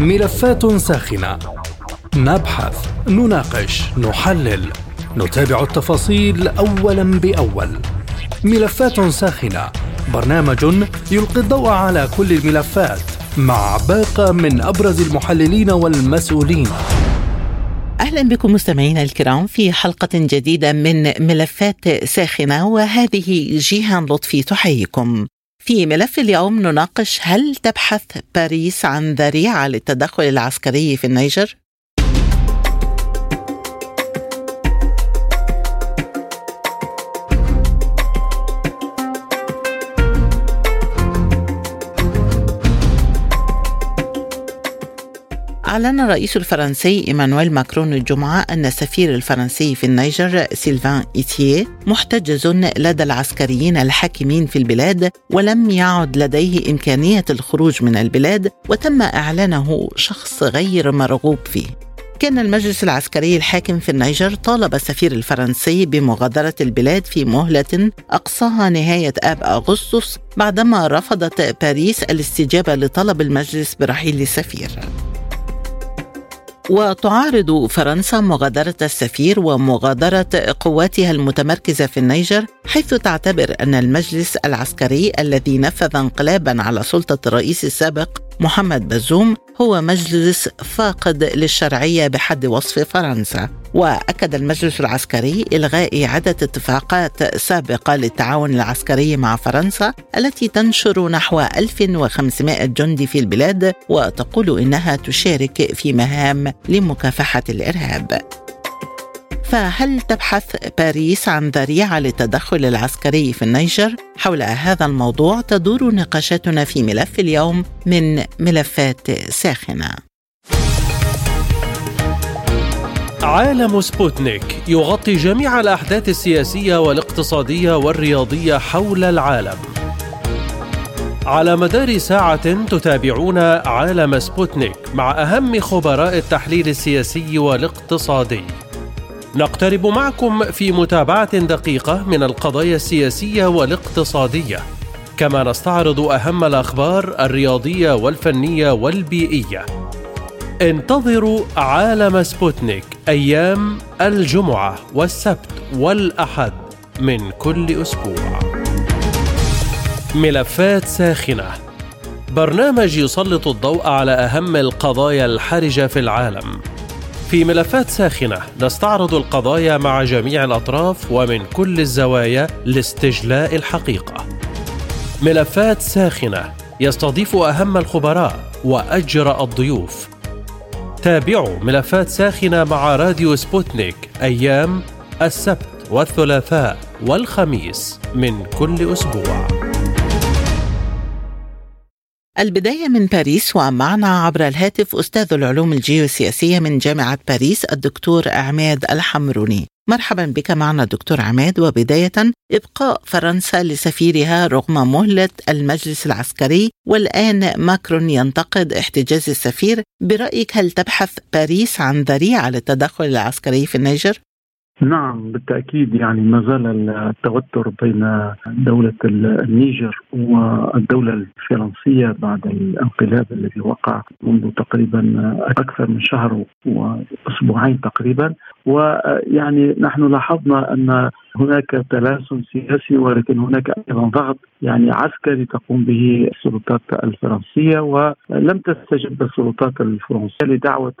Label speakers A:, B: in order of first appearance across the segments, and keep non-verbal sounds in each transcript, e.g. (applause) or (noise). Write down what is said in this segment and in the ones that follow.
A: ملفات ساخنة. نبحث نناقش نحلل. نتابع التفاصيل اولا بأول. ملفات ساخنة. برنامج يلقي الضوء على كل الملفات مع باقة من أبرز المحللين والمسؤولين.
B: أهلا بكم مستمعينا الكرام في حلقة جديدة من ملفات ساخنة وهذه جيهان لطفي تحييكم. في ملف اليوم نناقش هل تبحث باريس عن ذريعة للتدخل العسكري في النيجر؟ أعلن الرئيس الفرنسي إيمانويل ماكرون الجمعة أن السفير الفرنسي في النيجر سيلفان إيتيه محتجز لدى العسكريين الحاكمين في البلاد ولم يعد لديه إمكانية الخروج من البلاد وتم إعلانه شخص غير مرغوب فيه كان المجلس العسكري الحاكم في النيجر طالب السفير الفرنسي بمغادرة البلاد في مهلة أقصاها نهاية آب أغسطس بعدما رفضت باريس الاستجابة لطلب المجلس برحيل السفير. وتعارض فرنسا مغادرة السفير ومغادرة قواتها المتمركزة في النيجر حيث تعتبر أن المجلس العسكري الذي نفذ انقلابا على سلطة الرئيس السابق محمد بزوم هو مجلس فاقد للشرعية بحد وصف فرنسا وأكد المجلس العسكري إلغاء عدة اتفاقات سابقة للتعاون العسكري مع فرنسا التي تنشر نحو 1500 جندي في البلاد وتقول إنها تشارك في مهام لمكافحة الإرهاب. فهل تبحث باريس عن ذريعة للتدخل العسكري في النيجر؟ حول هذا الموضوع تدور نقاشاتنا في ملف اليوم من ملفات ساخنة.
C: عالم سبوتنيك يغطي جميع الأحداث السياسية والاقتصادية والرياضية حول العالم. على مدار ساعة تتابعون عالم سبوتنيك مع أهم خبراء التحليل السياسي والاقتصادي. نقترب معكم في متابعة دقيقة من القضايا السياسية والاقتصادية، كما نستعرض أهم الأخبار الرياضية والفنية والبيئية. انتظروا عالم سبوتنيك أيام الجمعة والسبت والأحد من كل أسبوع. ملفات ساخنة برنامج يسلط الضوء على أهم القضايا الحرجة في العالم في ملفات ساخنة نستعرض القضايا مع جميع الأطراف ومن كل الزوايا لاستجلاء الحقيقة. ملفات ساخنة يستضيف أهم الخبراء وأجرأ الضيوف. تابعوا ملفات ساخنة مع راديو سبوتنيك أيام السبت والثلاثاء والخميس من كل أسبوع.
B: البداية من باريس ومعنا عبر الهاتف أستاذ العلوم الجيوسياسية من جامعة باريس الدكتور عماد الحمروني. مرحبا بك معنا دكتور عماد وبداية إبقاء فرنسا لسفيرها رغم مهلة المجلس العسكري. والآن ماكرون ينتقد احتجاز السفير. برأيك هل تبحث باريس عن ذريعة للتدخل العسكري في النيجر؟
D: نعم بالتأكيد يعني ما زال التوتر بين دولة النيجر والدولة الفرنسية بعد الانقلاب الذي وقع منذ تقريبا أكثر من شهر وأسبوعين تقريبا. ويعني نحن لاحظنا أن هناك تلاسن سياسي ولكن هناك أيضا ضغط يعني عسكري تقوم به السلطات الفرنسية. ولم تستجب السلطات الفرنسية لدعوة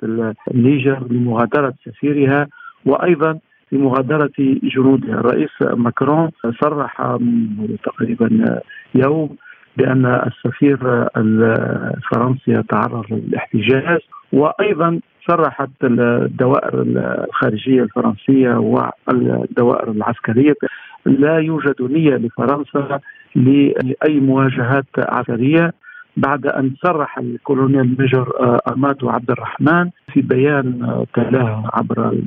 D: النيجر لمغادرة سفيرها. وأيضا لمغادرة جنودها. الرئيس ماكرون صرح تقريبا يوم بأن السفير الفرنسي يتعرض للاحتجاز وأيضا صرحت الدوائر الخارجية الفرنسية والدوائر العسكرية لا يوجد نية لفرنسا لأي مواجهات عسكرية بعد أن صرح الكولونيل ميجور أمادو عبد الرحمن في بيان تلاه عبر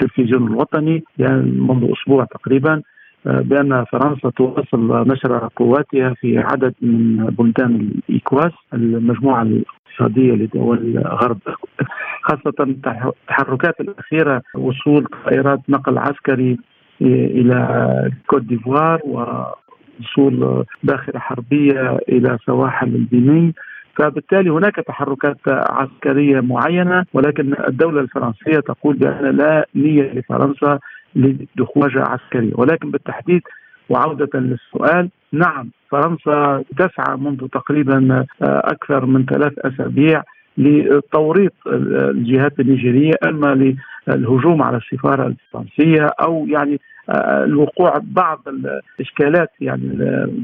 D: التلفزيون الوطني يعني منذ أسبوع تقريبا آه، بأن فرنسا تواصل نشر قواتها في عدد من بلدان الايكواس المجموعة الاقتصادية لدول غرب (laughs) خاصة التحركات الأخيرة وصول طائرات نقل عسكري إلى كوت ديفوار ووصول باخره حربية إلى سواحل البنين. فبالتالي هناك تحركات عسكرية معينة ولكن الدولة الفرنسية تقول بأن لا نية لفرنسا لدخول عسكريه ولكن بالتحديد وعودة للسؤال نعم فرنسا تسعى منذ تقريبا أكثر من ثلاث أسابيع لتوريط الجهات النيجيرية أما للهجوم على السفارة الفرنسية أو يعني الوقوع بعض الإشكالات يعني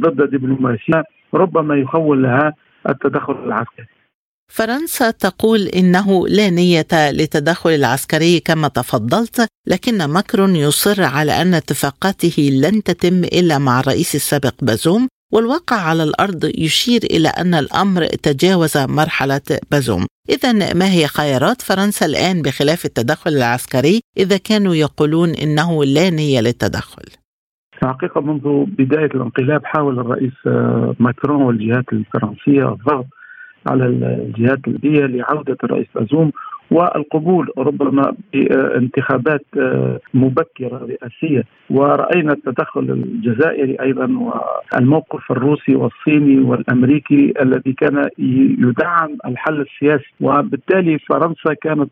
D: ضد الدبلوماسية. ربما يخول لها التدخل العسكري.
B: فرنسا تقول إنه لا نية للتدخل العسكري كما تفضلت، لكن ماكرون يصر على أن اتفاقاته لن تتم إلا مع الرئيس السابق بازوم والواقع على الأرض يشير إلى أن الأمر تجاوز مرحلة بازوم. اذا ما هي خيارات فرنسا الآن بخلاف التدخل العسكري إذا كانوا يقولون إنه لا نية للتدخل؟
D: حقيقة منذ بداية الانقلاب حاول الرئيس آه، ماكرون والجهات الفرنسية الضغط على الجهات الليبية لعودة الرئيس بازوم والقبول ربما بانتخابات آه، مبكرة رئاسية. ورأينا التدخل الجزائري أيضا والموقف الروسي والصيني والأمريكي الذي كان يدعم الحل السياسي. وبالتالي فرنسا كانت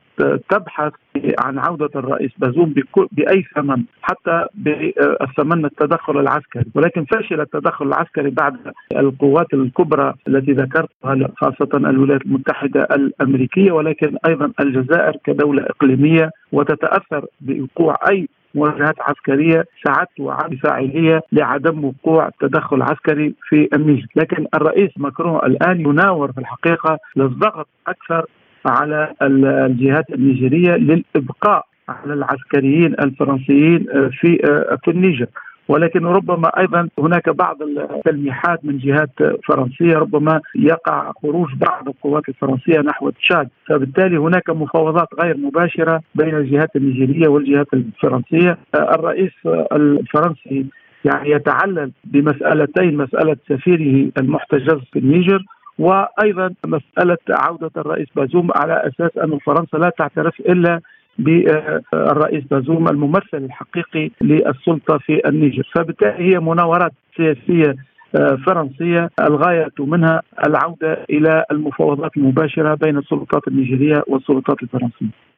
D: تبحث عن عودة الرئيس بازوم بأي ثمن حتى بثمن التدخل العسكري. ولكن فشل التدخل العسكري بعد القوات الكبرى التي ذكرتها خاصة الولايات المتحدة الأمريكية ولكن أيضا الجزائر كدولة إقليمية. وتتأثر بوقوع أي مواجهات عسكرية ساعات وعاد فاعلية لعدم وقوع تدخل عسكري في النيجر لكن الرئيس ماكرون الآن يناور في الحقيقة للضغط أكثر على الجهات النيجيرية للإبقاء على العسكريين الفرنسيين في في النيجر. ولكن ربما أيضا هناك بعض التلميحات من جهات فرنسية ربما يقع خروج بعض القوات الفرنسية نحو تشاد. فبالتالي هناك مفاوضات غير مباشرة بين الجهات النيجيرية والجهات الفرنسية. الرئيس الفرنسي يعني يتعلل بمسألتين مسألة سفيره المحتجز في النيجر وأيضا مسألة عودة الرئيس بازوم على أساس أن فرنسا لا تعترف إلا بالرئيس بازوم الممثل الحقيقي للسلطة في النيجر، فبالتالي هي مناورات سياسية آه، فرنسية الغاية منها العودة إلى المفاوضات المباشرة بين السلطات النيجيرية والسلطات الفرنسية.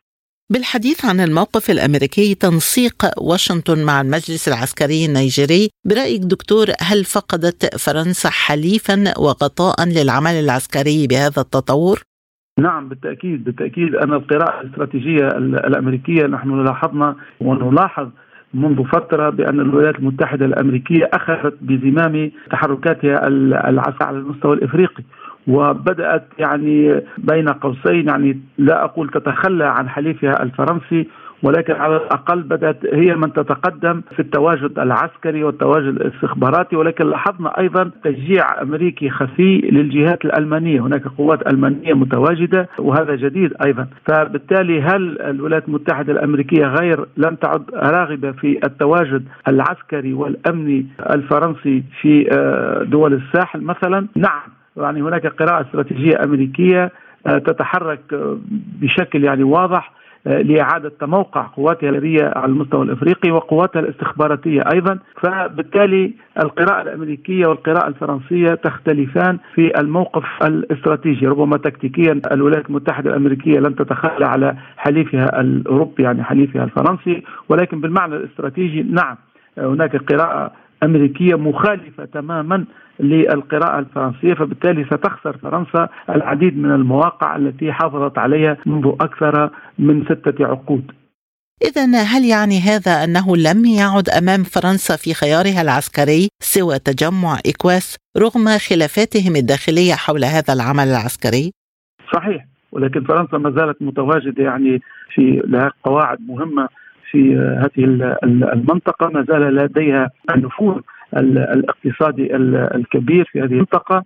B: بالحديث عن الموقف الأمريكي تنسيق واشنطن مع المجلس العسكري النيجيري برايك دكتور هل فقدت فرنسا حليفا وغطاء للعمل العسكري بهذا التطور؟
D: نعم بالتأكيد بالتأكيد. أن القراءة الاستراتيجية الأمريكية نحن لاحظنا ونلاحظ منذ فترة بأن الولايات المتحدة الأمريكية أخذت بزمام تحركاتها العسكريه على المستوى الإفريقي. وبدأت يعني بين قوسين يعني لا أقول تتخلى عن حليفها الفرنسي ولكن على الأقل بدأت هي من تتقدم في التواجد العسكري والتواجد الاستخباراتي. ولكن لاحظنا أيضا تشجيع أمريكي خفي للجهات الألمانية، هناك قوات ألمانية متواجدة وهذا جديد أيضا، فبالتالي هل الولايات المتحدة الأمريكية غير لم تعد راغبة في التواجد العسكري والأمني الفرنسي في آه، دول الساحل مثلا؟ نعم يعني هناك قراءة استراتيجية أمريكية آه، تتحرك آه، بشكل يعني واضح لإعادة تموقع قواتها اليابية على المستوى الإفريقي وقواتها الاستخباراتية أيضا. فبالتالي القراءة الأمريكية والقراءة الفرنسية تختلفان في الموقف الاستراتيجي. ربما تكتيكيا الولايات المتحدة الأمريكية لن تتخلى على حليفها الأوروبي يعني حليفها الفرنسي ولكن بالمعنى الاستراتيجي نعم هناك قراءة أمريكية مخالفة تماما للقراءة الفرنسية فبالتالي ستخسر فرنسا العديد من المواقع التي حافظت عليها منذ أكثر من ستة عقود
B: إذا هل يعني هذا أنه لم يعد أمام فرنسا في خيارها العسكري سوى تجمع إكواس رغم خلافاتهم الداخلية حول هذا العمل العسكري؟
D: صحيح ولكن فرنسا ما زالت متواجدة يعني في لها قواعد مهمة في هذه المنطقة ما زال لديها النفوذ الاقتصادي الكبير في هذه المنطقة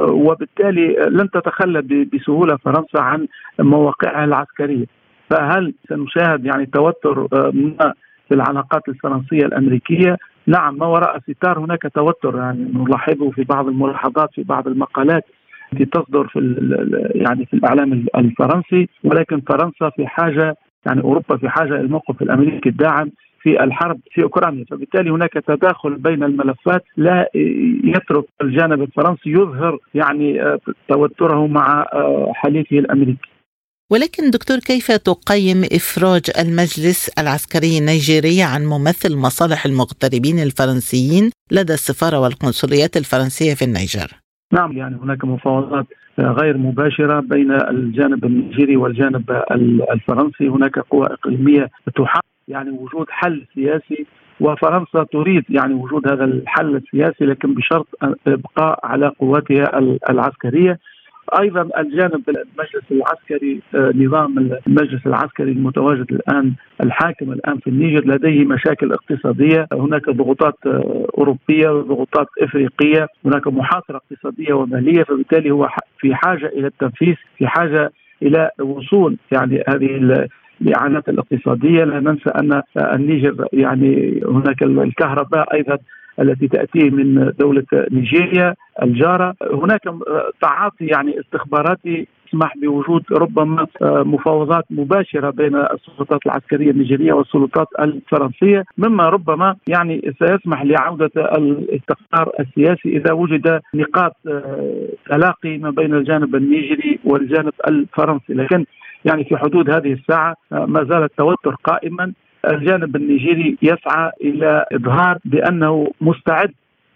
D: وبالتالي لن تتخلى بسهولة فرنسا عن مواقعها العسكرية. فهل سنشاهد يعني توتر ما في العلاقات الفرنسية الأمريكية؟ نعم ما وراء ستار هناك توتر يعني نلاحظه في بعض الملاحظات في بعض المقالات التي تصدر في يعني في الإعلام الفرنسي. ولكن فرنسا في حاجة يعني أوروبا في حاجة الموقف الأمريكي الداعم في الحرب في أوكرانيا. فبالتالي هناك تداخل بين الملفات لا يترك الجانب الفرنسي يظهر يعني آه، توتره مع آه، حليفه الأمريكي.
B: ولكن دكتور كيف تقيم إفراج المجلس العسكري النيجيري عن ممثل مصالح المغتربين الفرنسيين لدى السفارة والقنصليات الفرنسية في النيجر؟
D: نعم يعني هناك مفاوضات غير مباشرة بين الجانب النيجيري والجانب الفرنسي. هناك قوى إقليمية تحاول يعني وجود حل سياسي وفرنسا تريد يعني وجود هذا الحل السياسي لكن بشرط إبقاء على قواتها العسكرية. أيضا الجانب المجلس العسكري آه، نظام المجلس العسكري المتواجد الآن الحاكم الآن في النيجر لديه مشاكل اقتصادية. هناك ضغوطات آه، أوروبية وضغوطات إفريقية هناك محاصرة اقتصادية ومالية. فبالتالي هو في حاجة إلى التنفيذ في حاجة إلى وصول يعني هذه الاعانات الاقتصادية لا ننسى أن النيجر يعني هناك الكهرباء أيضا التي تاتي من دولة نيجيريا الجارة. هناك تعاطي يعني استخباراتي يسمح بوجود ربما مفاوضات مباشرة بين السلطات العسكرية النيجيرية والسلطات الفرنسية. مما ربما يعني سيسمح لعودة الاستقرار السياسي إذا وجد نقاط تلاقي ما بين الجانب النيجري والجانب الفرنسي. لكن يعني في حدود هذه الساعة ما زال التوتر قائما. الجانب النيجيري يسعى إلى إظهار بأنه مستعد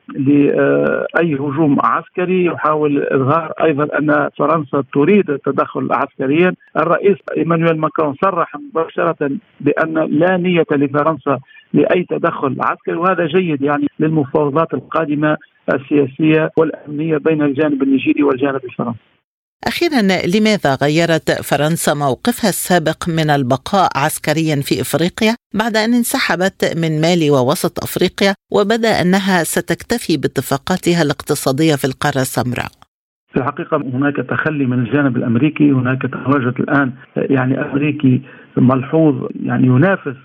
D: لأي هجوم عسكري. يحاول إظهار أيضا أن فرنسا تريد التدخل عسكريا. الرئيس إيمانويل ماكرون صرح مباشرة بأن لا نية لفرنسا لأي تدخل عسكري وهذا جيد يعني للمفاوضات القادمة السياسية والأمنية بين الجانب النيجيري والجانب الفرنسي.
B: أخيرا لماذا غيرت فرنسا موقفها السابق من البقاء عسكريا في إفريقيا بعد أن انسحبت من مالي ووسط أفريقيا وبدأ أنها ستكتفي باتفاقاتها الاقتصادية في القارة السمراء؟
D: في الحقيقة هناك تخلي من الجانب الأمريكي هناك تواجد الآن يعني أمريكي ملحوظ يعني ينافس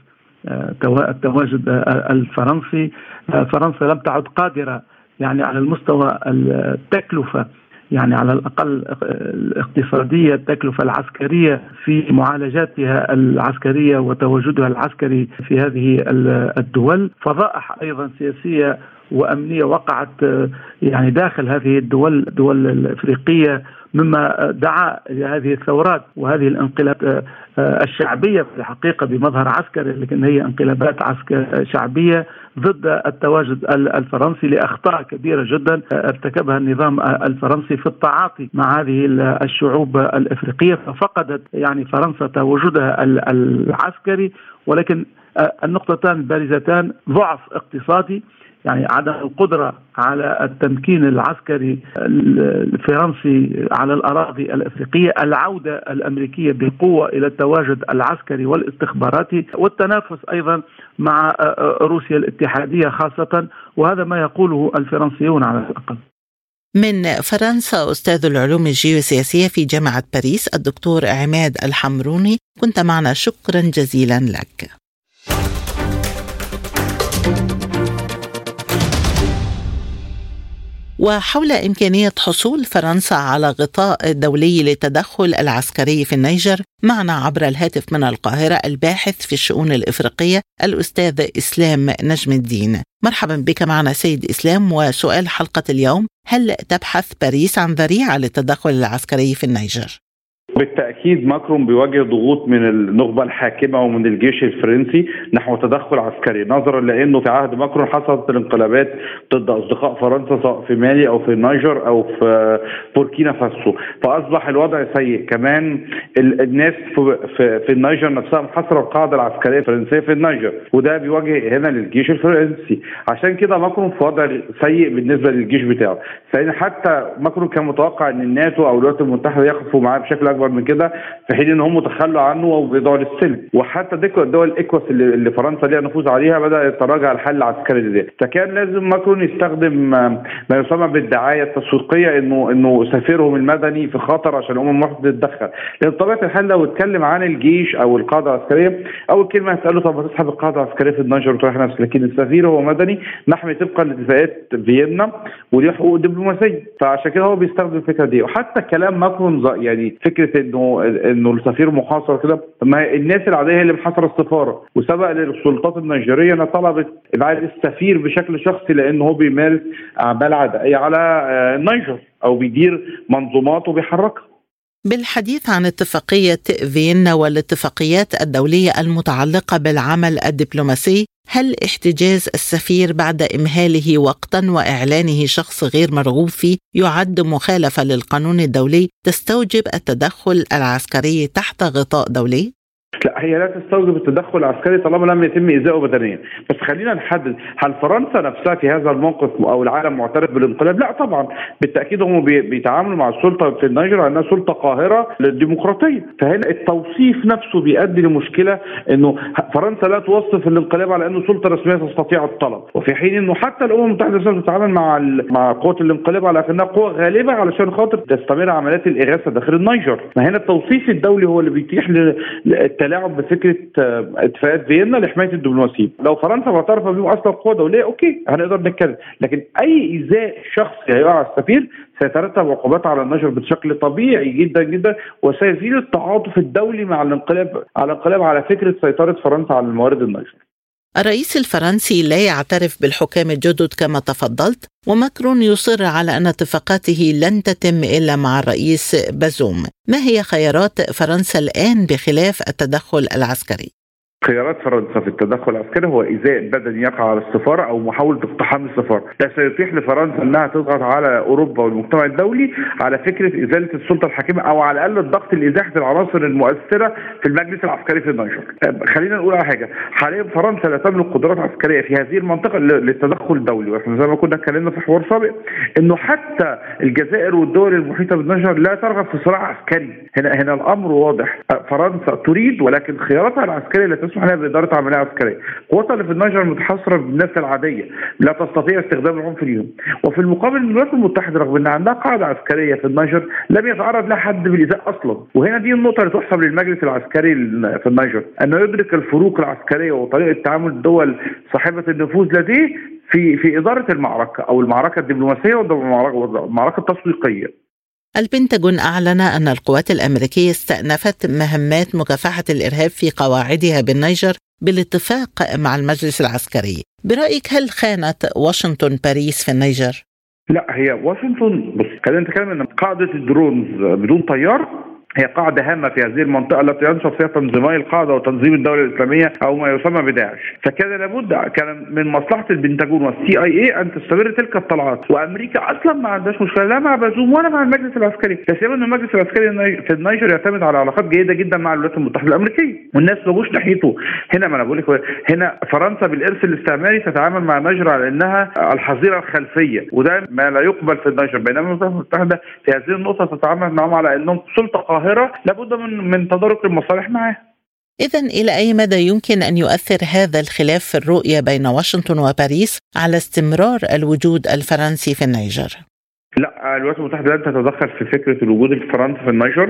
D: آه، التواجد الفرنسي. آه، فرنسا لم تعد قادرة يعني على المستوى التكلفة يعني على الأقل الاقتصادية التكلفة العسكرية في معالجاتها العسكرية وتواجدها العسكري في هذه الدول. فضائح أيضا سياسية وأمنية وقعت يعني داخل هذه الدول الدول الإفريقية مما دعا إلى هذه الثورات وهذه الانقلابات الشعبية في الحقيقة بمظهر عسكري لكن هي انقلابات عسكر شعبية ضد التواجد الفرنسي لأخطاء كبيرة جدا ارتكبها النظام الفرنسي في التعاطي مع هذه الشعوب الإفريقية ففقدت يعني فرنسا تواجدها العسكري ولكن النقطتان البارزتان ضعف اقتصادي يعني عدم القدرة على التمكين العسكري الفرنسي على الأراضي الأفريقية العودة الأمريكية بقوة إلى التواجد العسكري والاستخباراتي والتنافس أيضا مع روسيا الاتحادية خاصة وهذا ما يقوله الفرنسيون على الأقل.
B: من فرنسا أستاذ العلوم الجيوسياسية في جامعة باريس الدكتور عماد الحمروني. كنت معنا شكرا جزيلا لك. وحول إمكانية حصول فرنسا على غطاء دولي للتدخل العسكري في النيجر معنا عبر الهاتف من القاهرة الباحث في الشؤون الإفريقية الأستاذ إسلام نجم الدين مرحبا بك معنا سيد إسلام وسؤال حلقة اليوم هل تبحث باريس عن ذريعة للتدخل العسكري في النيجر؟
E: بالتأكيد ماكرون بيواجه ضغوط من النخبة الحاكمة ومن الجيش الفرنسي نحو تدخل عسكري نظرا لأنه في عهد ماكرون حصلت الانقلابات ضد أصدقاء فرنسا سواء في مالي أو في النيجر أو في بوركينا فاسو. فأصبح الوضع سيء. كمان الناس في, في النيجر نفسها محاصرة القاعدة العسكرية الفرنسية في النيجر وده بيوجه إهانة للجيش الفرنسي. عشان كده ماكرون في وضع سيء بالنسبة للجيش بتاعه. لأن حتى ماكرون كان متوقع إن الناتو أو الولايات المتحدة يقفوا معاه بشكل أكبر من كده في حين إن هم تخلوا عنه وبيدعوا للسلم وحتى دول الاكواس اللي, فرنسا ليها نفوذ عليها بدأ يتراجع الحل العسكري ده فكان لازم ماكرون يستخدم ما يسمى بالدعاية التسويقية انه إنه سفيرهم المدني في خطر عشان الأمم المتحدة تتدخل. لأن طبيعة الحال لو اتكلم عن الجيش أو القاعده العسكرية أول كلمة هتسأله طب ما تسحب القاعده العسكرية في النيجر وتروح نفسك لكن السفير هو مدني محمي طبقا لاتفاقيات فيينا وليه حقوق دبلوماسية. فعشان كده هو بيستخدم الفكرة دي. وحتى كلام ماكرون يعني فكرة إنه إنه السفير محاصر كده. ما الناس العادية هي اللي محاصره السفارة. وسبق للسلطات النيجيرية إنها طلبت ابعاد السفير بشكل شخصي لأنه هو بيمارس أعمال عدائية على آه، النيجر أو بيدير منظومات وبيحركها.
B: بالحديث عن اتفاقية فيينا والاتفاقيات الدولية المتعلقة بالعمل الدبلوماسي هل احتجاز السفير بعد إمهاله وقتا وإعلانه شخص غير مرغوب فيه يعد مخالفة للقانون الدولي تستوجب التدخل العسكري تحت غطاء دولي؟
E: لا هي لا تستوجب التدخل العسكري طالما لم يتم إيذائه بدنيا، بس خلينا نحدد هل فرنسا نفسها في هذا الموقف أو العالم معترف بالانقلاب؟ لا طبعا. بالتأكيد هم بيتعاملوا مع السلطة في النيجر على أنها سلطة قاهرة للديمقراطية، فهنا التوصيف نفسه بيؤدي لمشكلة إنه فرنسا لا توصف الانقلاب على أنه سلطة رسمية تستطيع الطلب، وفي حين إنه حتى الأمم المتحدة تتعامل مع مع قوات الانقلاب على أنها قوة غالبة علشان خاطر تستمر عمليات الإغاثة داخل النيجر، فهنا التوصيف الدولي هو اللي بيتيح التلاعب بفكرة آه، اتفاقات فيينا لحماية الدبلوماسيين، لو فرنسا معترفه بيهم أصلا قوة دولية okay هنقدر نتكلم، لكن أي ايذاء شخصي هيقع على السفير سيترتب عقوبات على النيجر بشكل طبيعي جدا جدا وسيزيد التعاطف الدولي مع الانقلاب على الانقلاب على فكرة سيطرة فرنسا على الموارد النيجر.
B: الرئيس الفرنسي لا يعترف بالحكام الجدد كما تفضلت وماكرون يصر على أن اتفاقاته لن تتم إلا مع الرئيس بازوم ما هي خيارات فرنسا الآن بخلاف التدخل العسكري؟
E: خيارات فرنسا في التدخل العسكري هو إزاء بدني يقع على السفارة أو محاولة اقتحام السفارة. ده سيتيح لفرنسا أنها تضغط على أوروبا والمجتمع الدولي على فكرة إزالة السلطة الحاكمة أو على الأقل الضغط لإزاحة العناصر المؤثرة في المجلس العسكري في النيجر خلينا نقول على حاجة. حاليا فرنسا لا تملك قدرات عسكرية في هذه المنطقة للتدخل الدولي. وإحنا زي ما كنا اتكلمنا في حوار سابق إنه حتى الجزائر والدول المحيطة بالنيجر لا ترغب في صراع عسكري. هنا هنا الأمر واضح. فرنسا تريد ولكن خياراتها العسكرية تسمح لها بإدارة عملية عسكرية، قواتها اللي متحصره بالناس العادية، لا تستطيع استخدام العنف اليوم، وفي المقابل الولايات المتحدة رغم ان عندها قاعدة عسكرية في النيجر لم يتعرض لها حد بالايذاء أصلا، وهنا دي النقطة اللي تحسب للمجلس العسكري في النيجر، أنه يدرك الفروق العسكرية وطريقة تعامل الدول صاحبة النفوذ لديه في في إدارة المعركة أو المعركة الدبلوماسية والمعركة التسويقية.
B: البنتاغون أعلن أن القوات الأمريكية استأنفت مهمات مكافحة الإرهاب في قواعدها بالنيجر بالاتفاق مع المجلس العسكري برأيك هل خانت واشنطن باريس في النيجر؟
E: لا هي واشنطن بص خلينا نتكلم ان قاعدة ال drones بدون طيار هي قاعدة هامة في هذه المنطقة التي ينشط فيها تنظيمي القاعده وتنظيم الدولة الإسلامية أو ما يسمى بداعش، فكان لابد كان من مصلحة البنتاجون وال CIA أن تستمر تلك الطلعات، وأمريكا أصلا ما عندهاش مشكلة لا مع بازوم ولا مع المجلس العسكري، لا إن المجلس العسكري في النيجر يعتمد على علاقات جيدة جدا مع الولايات المتحدة الأمريكية، والناس ما جوش ناحيته، هنا ما أنا بقول لك هنا فرنسا بالإرث الاستعماري تتعامل مع النيجر على إنها الحظيرة الخلفية، وده ما لا يقبل في النيجر، بينما الولايات المتحدة في هذه النقطة تتعامل معهم على إنهم سلطة قاهرة. لابد من من تدارك المصالح معاه
B: إذا إلى أي مدى يمكن أن يؤثر هذا الخلاف في الرؤية بين واشنطن وباريس على استمرار الوجود الفرنسي في النيجر؟
E: لا الولايات المتحدة لن تتدخل في فكرة الوجود الفرنسي في النيجر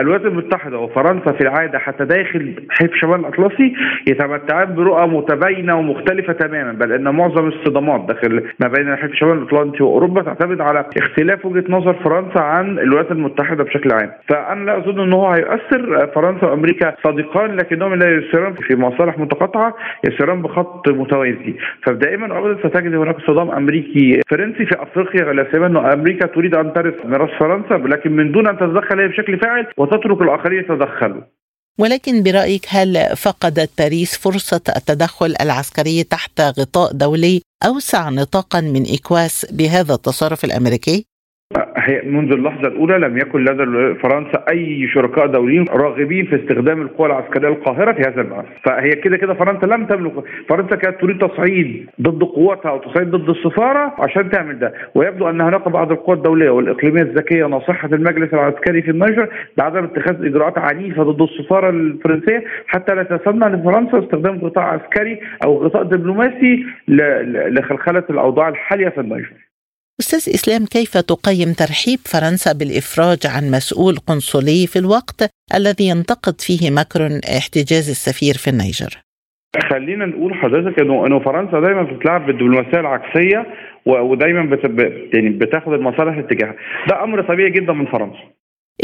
E: الولايات المتحدة وفرنسا في العادة حتى داخل حلف شمال الأطلسي يتمتعان برؤى متباينة ومختلفة تماما بل إن معظم الصدامات داخل ما بين حلف شمال الاطلنطي وأوروبا تعتمد على اختلاف وجهة نظر فرنسا عن الولايات المتحدة بشكل عام. فأنا لا أظن إن هو هيؤثر. فرنسا وأمريكا صديقان لكنهم لا يسيران في مصالح متقاطعة يسيران بخط متوازي. فدائما ابدا ستجد هناك صدام امريكي فرنسي في أفريقيا انه أمريكا تريد أن ترث ميراث فرنسا لكن من دون أن تتدخل هي بشكل فاعل وتترك الآخرين يتدخلوا.
B: ولكن برأيك هل فقدت باريس فرصة التدخل العسكري تحت غطاء دولي أوسع نطاقا من إكواس بهذا التصرف
E: الأمريكي؟ منذ اللحظة الأولى لم يكن لدى فرنسا أي شركاء دوليين راغبين في استخدام القوى العسكرية القاهرة في هذا البحث فهي كده كده فرنسا لم تملك فرنسا كانت تريد تصعيد ضد قواتها أو تصعيد ضد السفارة عشان تعمل ده. ويبدو أن هناك بعض القوى الدولية والإقليمية الذكية نصحت المجلس العسكري في النيجر بعدم اتخاذ إجراءات عنيفة ضد السفارة الفرنسية حتى لا تسمح لفرنسا استخدام غطاء عسكري أو غطاء دبلوماسي لخلخلة الأوضاع الحالية في النيجر
B: أستاذ إسلام كيف تقيم ترحيب فرنسا بالإفراج عن مسؤول قنصلي في الوقت الذي ينتقد فيه ماكرون احتجاز السفير في النيجر؟
E: خلينا نقول حضرتك انه إنه فرنسا دايما بتلعب بالدبلوماسية العكسية ودايما بت... يعني بتاخد المصالح اتجاهها ده أمر طبيعي جدا من فرنسا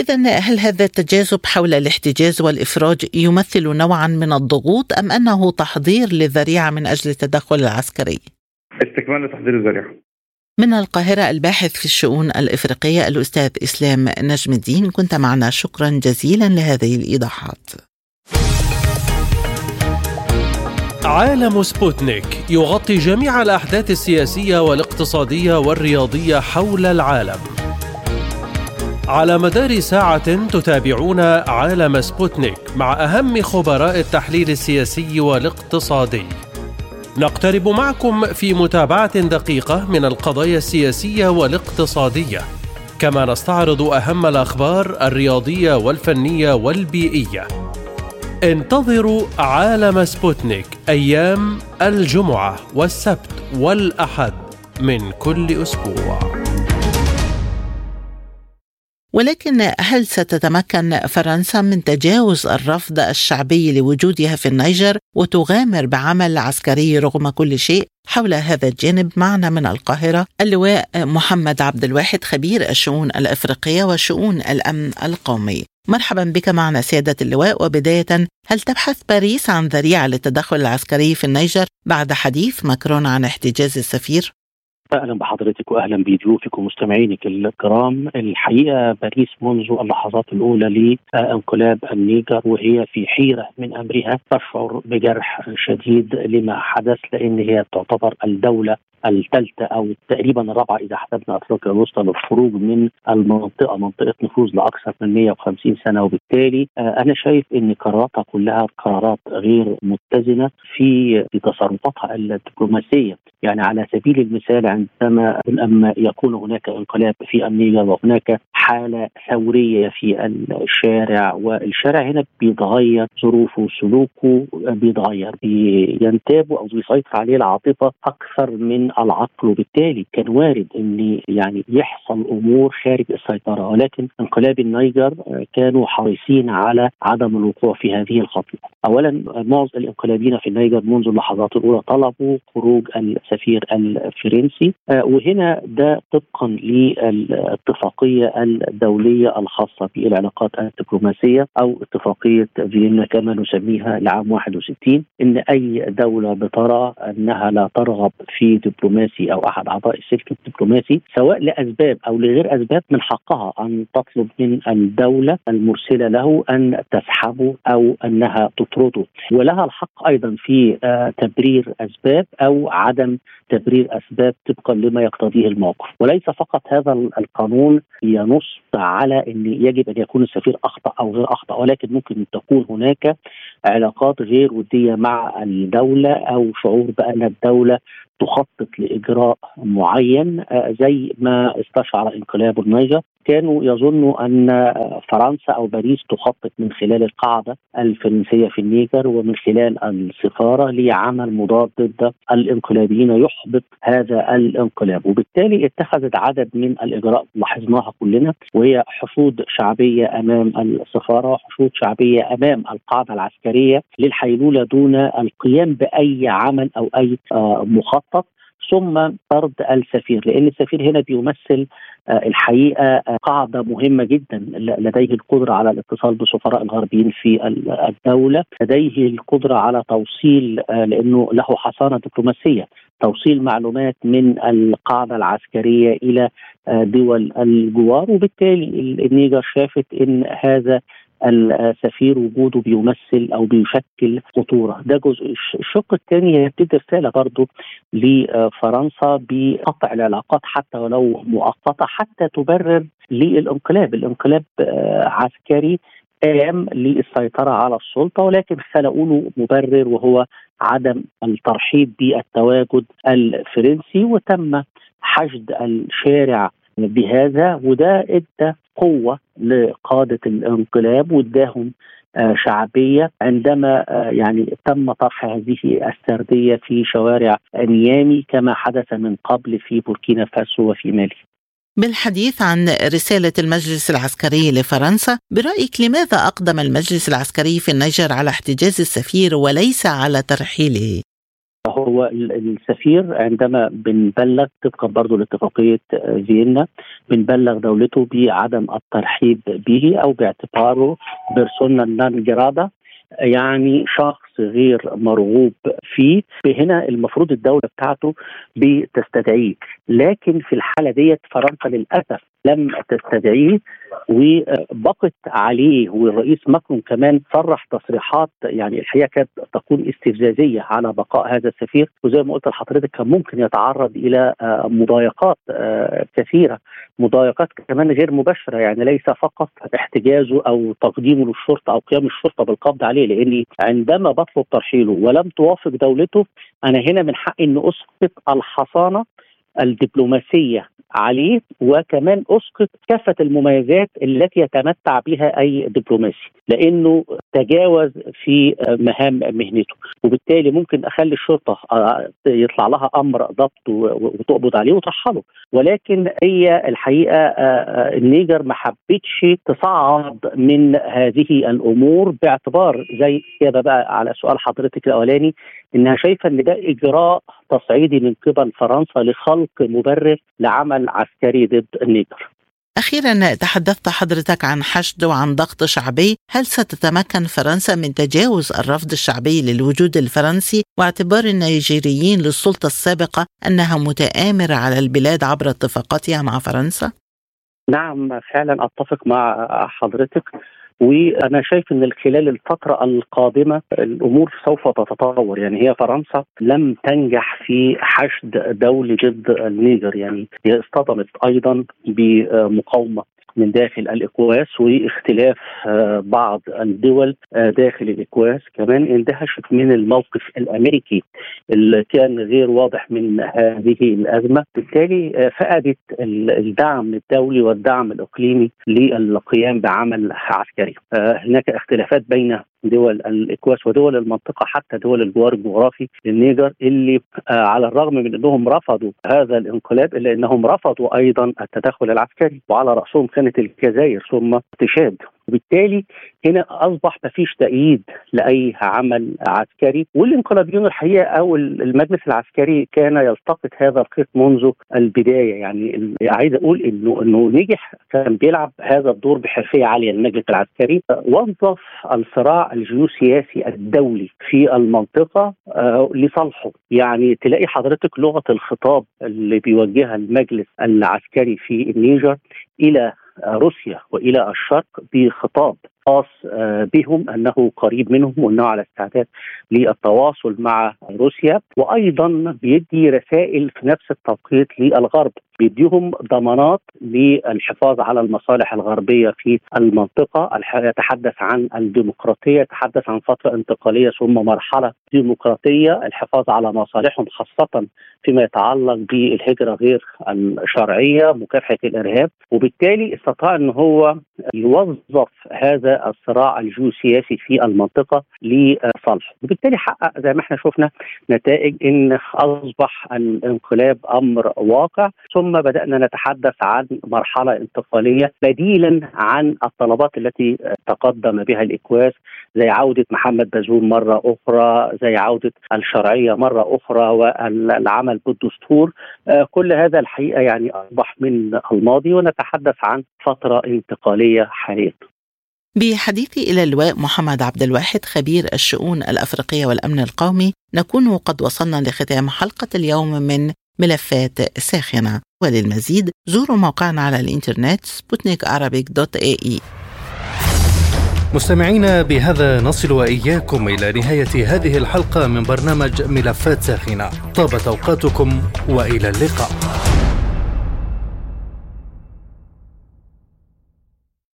B: إذا هل هذا التجاذب حول الاحتجاز والإفراج يمثل نوعا من الضغوط أم أنه تحضير للذريعة من أجل التدخل العسكري؟
E: استكمال لتحضير الذريعة
B: من القاهرة الباحث في الشؤون الإفريقية الأستاذ إسلام نجم الدين كنت معنا. شكرا جزيلا لهذه الإيضاحات.
C: عالم سبوتنيك يغطي جميع الأحداث السياسية والاقتصادية والرياضية حول العالم. على مدار ساعة تتابعون عالم سبوتنيك مع أهم خبراء التحليل السياسي والاقتصادي. نقترب معكم في متابعة دقيقة من القضايا السياسية والاقتصادية. كما نستعرض أهم الأخبار الرياضية والفنية والبيئية. انتظروا عالم سبوتنيك أيام الجمعة والسبت والأحد من كل أسبوع.
B: ولكن هل ستتمكن فرنسا من تجاوز الرفض الشعبي لوجودها في النيجر وتغامر بعمل عسكري رغم كل شيء؟ حول هذا الجانب معنا من القاهرة اللواء محمد عبد الواحد خبير الشؤون الأفريقية وشؤون الأمن القومي مرحبا بك معنا سيادة اللواء وبداية هل تبحث باريس عن ذريعة للتدخل العسكري في النيجر بعد حديث ماكرون عن احتجاز السفير؟
F: أهلا بحضرتك واهلا بضيوفك ومستمعينك الكرام. الحقيقة باريس منذ اللحظات الأولى لانقلاب النيجر وهي في حيرة من أمرها تشعر بجرح شديد لما حدث لأن هي تعتبر الدولة الثالثة أو تقريبا الرابعة إذا حسبنا أفريقيا الوسطى للخروج من المنطقة منطقة نفوذ لأكثر من 150 سنة. وبالتالي أنا شايف أن قراراتها كلها قرارات غير متزنة في في تصرفاتها الدبلوماسية. يعني على سبيل المثال عندما أما يكون هناك انقلاب في النيجر وهناك حالة ثورية في الشارع والشارع هنا بيتغير ظروفه سلوكه بيتغير بينتاب أو بيسيطر عليه العاطفة أكثر من العقل وبالتالي كان وارد إن يعني يحصل أمور خارج السيطرة ولكن انقلاب النيجر كانوا حريصين على عدم الوقوع في هذه الخطوة. اولا معظم الانقلابيين في النيجر منذ اللحظات الأولى طلبوا خروج السفير الفرنسي وهنا ده طبقا للاتفاقية الدولية الخاصة بالعلاقات الدبلوماسية أو اتفاقية فيينا كما نسميها لعام 61 إن أي دولة بترى أنها لا ترغب في دبلوماسي أو أحد أعضاء السلك الدبلوماسي سواء لأسباب أو لغير أسباب من حقها أن تطلب من الدولة المرسلة له أن تسحبه أو أنها تطرده. ولها الحق أيضا في تبرير أسباب أو عدم تبرير أسباب طبقا لما يقتضيه الموقف. وليس فقط هذا القانون ينص على إن يجب أن يكون السفير أخطأ أو غير أخطأ ولكن ممكن تكون هناك علاقات غير ودية مع الدولة أو شعور بأن الدولة تخطط لإجراء معين زي ما استشعر إنقلاب النيجر. كانوا يظنوا أن فرنسا أو باريس تخطط من خلال القاعدة الفرنسية في النيجر ومن خلال السفارة لعمل مضاد ضد الانقلابيين يحبط هذا الانقلاب. وبالتالي اتخذت عدد من الاجراء لاحظناها كلنا وهي حشود شعبية أمام السفارة وحشود شعبية أمام القاعدة العسكرية للحيلولة دون القيام بأي عمل أو أي مخطط. ثم طرد السفير لأن السفير هنا بيمثل الحقيقة قاعدة مهمة جدا لديه القدرة على الاتصال بسفراء الغربيين في الدولة، لديه القدرة على توصيل لأنه له حصانة دبلوماسية، توصيل معلومات من القاعدة العسكرية إلى دول الجوار وبالتالي النيجر شافت إن هذا السفير وجوده بيمثل أو بيشكل خطورة. ده جزء. الشق الثاني هي بتدي رسالة برضه لفرنسا بقطع العلاقات حتى ولو مؤقتة حتى تبرر للانقلاب. الانقلاب عسكري قام للسيطرة على السلطة ولكن خلقوا له مبرر وهو عدم الترحيب بالتواجد الفرنسي وتم حشد الشارع بهذا وده ادى قوة لقادة الانقلاب واداهم شعبية عندما يعني تم طرح هذه السردية في شوارع نيامي كما حدث من قبل في بوركينا فاسو وفي مالي.
B: بالحديث عن رسالة المجلس العسكري لفرنسا برأيك لماذا أقدم المجلس العسكري في النيجر على احتجاز السفير وليس على ترحيله؟
F: هو السفير عندما بنبلغ طبقا برضه لاتفاقية فيينا بنبلغ دولته بعدم الترحيب به أو باعتباره بيرسونا نان جرادا يعني شخص غير مرغوب فيه. هنا المفروض الدولة بتاعته بتستدعيه. لكن في الحالة ديت فرنسا للأسف لم تستدعيه. وبقت عليه والرئيس ماكرون كمان صرح تصريحات يعني الحقيقة كانت تكون استفزازية على بقاء هذا السفير وزي ما قلت لحضرتك كان ممكن يتعرض إلى مضايقات كثيرة مضايقات كمان غير مباشرة يعني ليس فقط احتجازه أو تقديمه للشرطة أو قيام الشرطة بالقبض عليه لأني عندما بطلب ترحيله ولم توافق دولته أنا هنا من حقي ان أسقط الحصانة الدبلوماسية عليه وكمان أسقط كافة المميزات التي يتمتع بها أي دبلوماسي لأنه تجاوز في مهام مهنته. وبالتالي ممكن أخلي الشرطة يطلع لها أمر ضبط وتقبض عليه وترحله. ولكن هي الحقيقة النيجر ما حبتش تصعد من هذه الأمور باعتبار زي كده بقى على سؤال حضرتك الأولاني إنها شايفة إن ده إجراء تصعيدي من قبل فرنسا لخلق مبرر لعمل عسكري ضد النيجر.
B: أخيرا تحدثت حضرتك عن حشد وعن ضغط شعبي هل ستتمكن فرنسا من تجاوز الرفض الشعبي للوجود الفرنسي واعتبار النيجيريين للسلطة السابقة أنها متآمرة على البلاد عبر اتفاقاتها مع فرنسا؟
F: نعم فعلا أتفق مع حضرتك وأنا شايف إن خلال الفترة القادمة الأمور سوف تتطور. يعني هي فرنسا لم تنجح في حشد دولي ضد النيجر. يعني هي اصطدمت أيضا بمقاومة. من داخل الإكواس واختلاف بعض الدول داخل الإكواس. كمان اندهشت من الموقف الأمريكي اللي كان غير واضح من هذه الأزمة. بالتالي فقدت الدعم الدولي والدعم الإقليمي للقيام بعمل عسكري. هناك اختلافات بين دول الإكواس ودول المنطقة حتى دول الجوار الجغرافي للنيجر اللي على الرغم من إنهم رفضوا هذا الانقلاب إلا إنهم رفضوا أيضا التدخل العسكري. وعلى رأسهم كانت الجزائر ثم تشاد وبالتالي هنا أصبح ما فيش تأييد لأي عمل عسكري. والانقلابيون الحقيقة أو المجلس العسكري كان يلتقط هذا الخيط منذ البداية. يعني عايز أقول انه إنه نجح كان بيلعب هذا الدور بحرفية عالية المجلس العسكري. وظف الصراع الجيوسياسي الدولي في المنطقة لصالحه. يعني تلاقي حضرتك لغة الخطاب اللي بيوجهها المجلس العسكري في النيجر إلى روسيا وإلى الشرق gepompt. خاص بهم أنه قريب منهم وانه على استعداد للتواصل مع روسيا. وأيضا بيدي رسائل في نفس التوقيت للغرب. بيديهم ضمانات للحفاظ على المصالح الغربية في المنطقة. يتحدث عن الديمقراطية يتحدث عن فترة انتقالية ثم مرحلة ديمقراطية. الحفاظ على مصالحهم خاصة فيما يتعلق بالهجرة غير الشرعية مكافحة الإرهاب. وبالتالي استطاع إن هو يوظف هذا الصراع الجيوسياسي في المنطقة لصالحه وبالتالي حقق زي ما إحنا شفنا نتائج إن أصبح الانقلاب أمر واقع ثم بدأنا نتحدث عن مرحلة انتقالية بديلا عن الطلبات التي تقدم بها الإكواس زي عودة محمد بازوم مرة أخرى زي عودة الشرعية مرة أخرى والعمل بالدستور. كل هذا الحقيقة يعني أصبح من الماضي ونتحدث عن فترة انتقالية حاليا
B: بحديثي إلى اللواء محمد عبد الواحد خبير الشؤون الأفريقية والأمن القومي نكون قد وصلنا لختام حلقة اليوم من ملفات ساخنة. وللمزيد زوروا موقعنا على الإنترنت سبوتنيك dot ae.
A: مستمعينا بهذا نصل وإياكم إلى نهاية هذه الحلقة من برنامج ملفات ساخنة. طابت أوقاتكم وإلى اللقاء.